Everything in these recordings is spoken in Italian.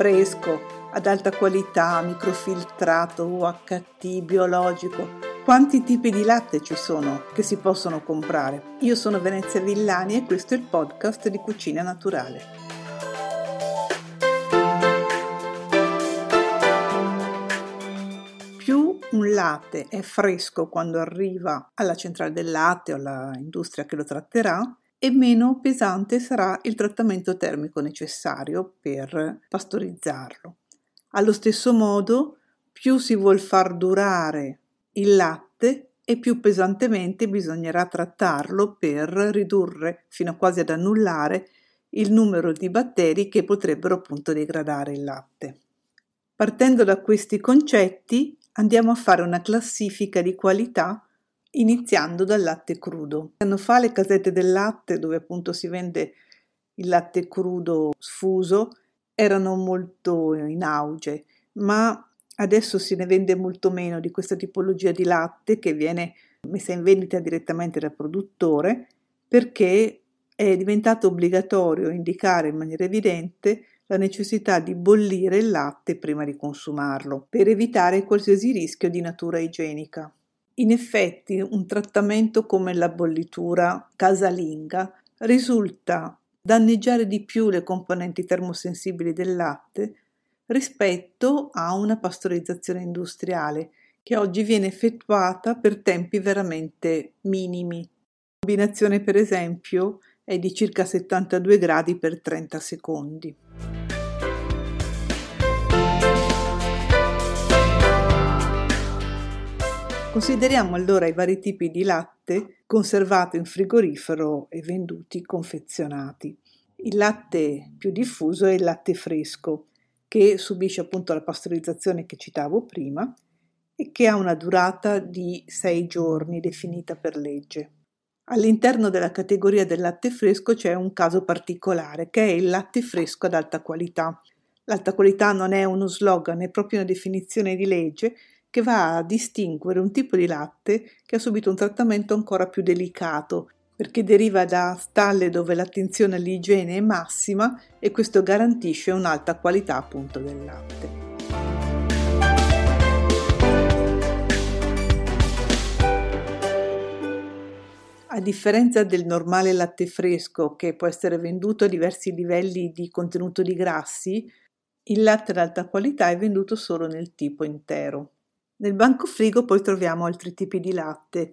fresco, ad alta qualità, microfiltrato, UHT, biologico. Quanti tipi di latte ci sono che si possono comprare? Io sono Venezia Villani e questo è il podcast di Cucina Naturale. Più un latte è fresco quando arriva alla centrale del latte o all'industria che lo tratterà, e meno pesante sarà il trattamento termico necessario per pastorizzarlo. Allo stesso modo, più si vuol far durare il latte e più pesantemente bisognerà trattarlo per ridurre fino a quasi ad annullare il numero di batteri che potrebbero appunto degradare il latte. Partendo da questi concetti andiamo a fare una classifica di qualità iniziando dal latte crudo. Anno fa le casette del latte, dove appunto si vende il latte crudo sfuso, erano molto in auge, ma adesso se ne vende molto meno di questa tipologia di latte che viene messa in vendita direttamente dal produttore perché è diventato obbligatorio indicare in maniera evidente la necessità di bollire il latte prima di consumarlo per evitare qualsiasi rischio di natura igienica. In effetti un trattamento come la bollitura casalinga risulta danneggiare di più le componenti termosensibili del latte rispetto a una pastorizzazione industriale che oggi viene effettuata per tempi veramente minimi. La combinazione per esempio è di circa 72 gradi per 30 secondi. Consideriamo allora i vari tipi di latte conservato in frigorifero e venduti confezionati. Il latte più diffuso è il latte fresco, che subisce appunto la pastorizzazione che citavo prima e che ha una durata di 6 giorni definita per legge. All'interno della categoria del latte fresco c'è un caso particolare che è il latte fresco ad alta qualità. L'alta qualità non è uno slogan, è proprio una definizione di legge che va a distinguere un tipo di latte che ha subito un trattamento ancora più delicato, perché deriva da stalle dove l'attenzione all'igiene è massima e questo garantisce un'alta qualità appunto del latte. A differenza del normale latte fresco che può essere venduto a diversi livelli di contenuto di grassi, il latte ad alta qualità è venduto solo nel tipo intero. Nel banco frigo poi troviamo altri tipi di latte.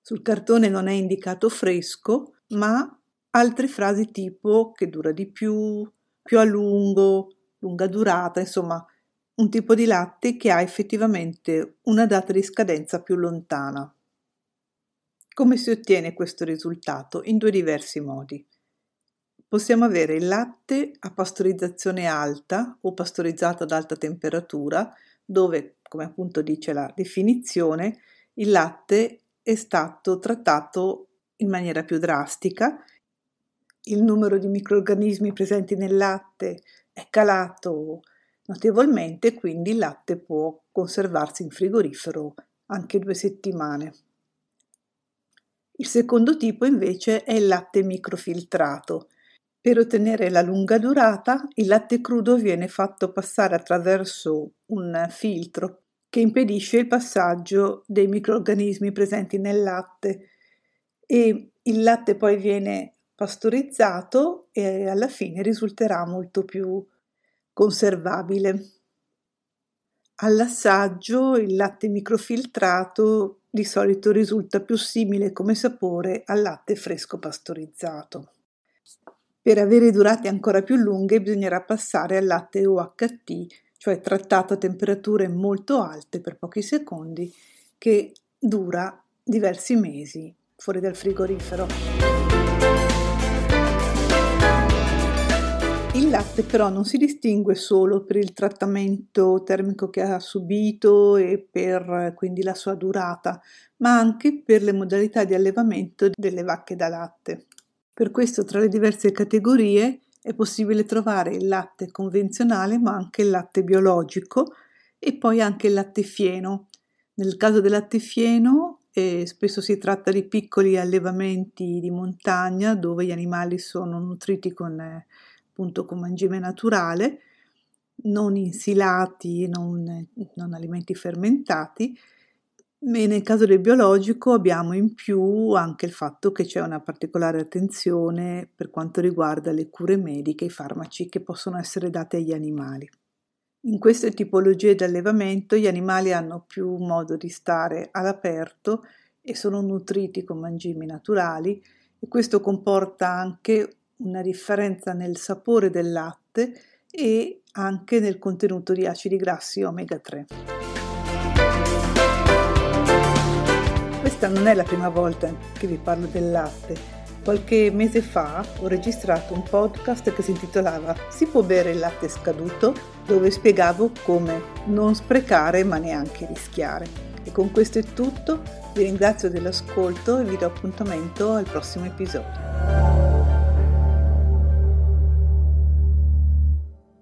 Sul cartone non è indicato fresco, ma altre frasi tipo che dura di più, più a lungo, lunga durata, insomma, un tipo di latte che ha effettivamente una data di scadenza più lontana. Come si ottiene questo risultato? In due diversi modi. Possiamo avere il latte a pastorizzazione alta o pastorizzato ad alta temperatura, dove come appunto dice la definizione, il latte è stato trattato in maniera più drastica, il numero di microrganismi presenti nel latte è calato notevolmente, quindi il latte può conservarsi in frigorifero anche due settimane. Il secondo tipo invece è il latte microfiltrato, per ottenere la lunga durata, il latte crudo viene fatto passare attraverso un filtro che impedisce il passaggio dei microrganismi presenti nel latte e il latte poi viene pastorizzato e alla fine risulterà molto più conservabile. All'assaggio il latte microfiltrato di solito risulta più simile come sapore al latte fresco pastorizzato. Per avere durate ancora più lunghe bisognerà passare al latte UHT, cioè trattato a temperature molto alte per pochi secondi, che dura diversi mesi fuori dal frigorifero. Il latte però non si distingue solo per il trattamento termico che ha subito e per quindi la sua durata, ma anche per le modalità di allevamento delle vacche da latte. Per questo tra le diverse categorie è possibile trovare il latte convenzionale ma anche il latte biologico e poi anche il latte fieno. Nel caso del latte fieno eh, spesso si tratta di piccoli allevamenti di montagna dove gli animali sono nutriti con, eh, appunto, con mangime naturale, non insilati, non, non alimenti fermentati, e nel caso del biologico abbiamo in più anche il fatto che c'è una particolare attenzione per quanto riguarda le cure mediche, i farmaci che possono essere dati agli animali. In queste tipologie di allevamento gli animali hanno più modo di stare all'aperto e sono nutriti con mangimi naturali e questo comporta anche una differenza nel sapore del latte e anche nel contenuto di acidi grassi omega 3. Questa non è la prima volta che vi parlo del latte. Qualche mese fa ho registrato un podcast che si intitolava Si può bere il latte scaduto? dove spiegavo come non sprecare ma neanche rischiare. E con questo è tutto, vi ringrazio dell'ascolto e vi do appuntamento al prossimo episodio.